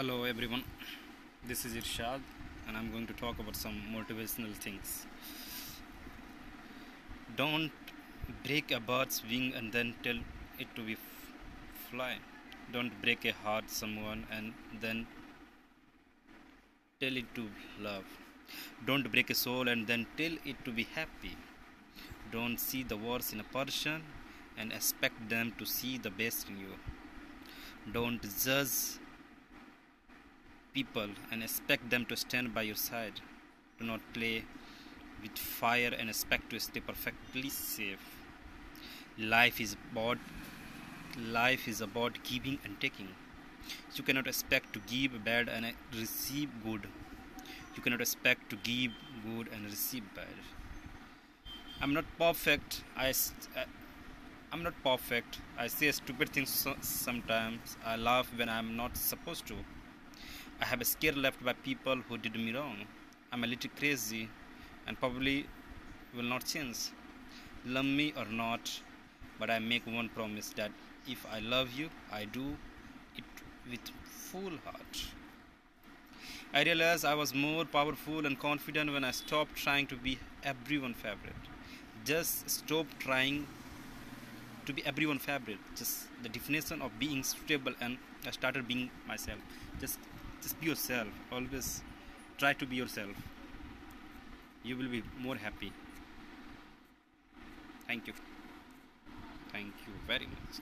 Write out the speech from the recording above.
Hello everyone, this is Irshad and I'm going to talk about some motivational things. Don't break a bird's wing and then tell it to be f- fly. Don't break a heart someone and then tell it to love. Don't break a soul and then tell it to be happy. Don't see the worst in a person and expect them to see the best in you. Don't judge people and expect them to stand by your side. Do not play with fire and expect to stay perfectly safe. Life is about life is about giving and taking. You cannot expect to give bad and receive good. You cannot expect to give good and receive bad. I'm not perfect. I I'm not perfect. I say stupid things sometimes. I laugh when I'm not supposed to. I have a scare left by people who did me wrong. I'm a little crazy and probably will not change. Love me or not, but I make one promise that if I love you, I do it with full heart. I realized I was more powerful and confident when I stopped trying to be everyone's favorite. Just stop trying to be everyone's favorite. Just the definition of being suitable, and I started being myself. Just just be yourself. Always try to be yourself. You will be more happy. Thank you. Thank you very much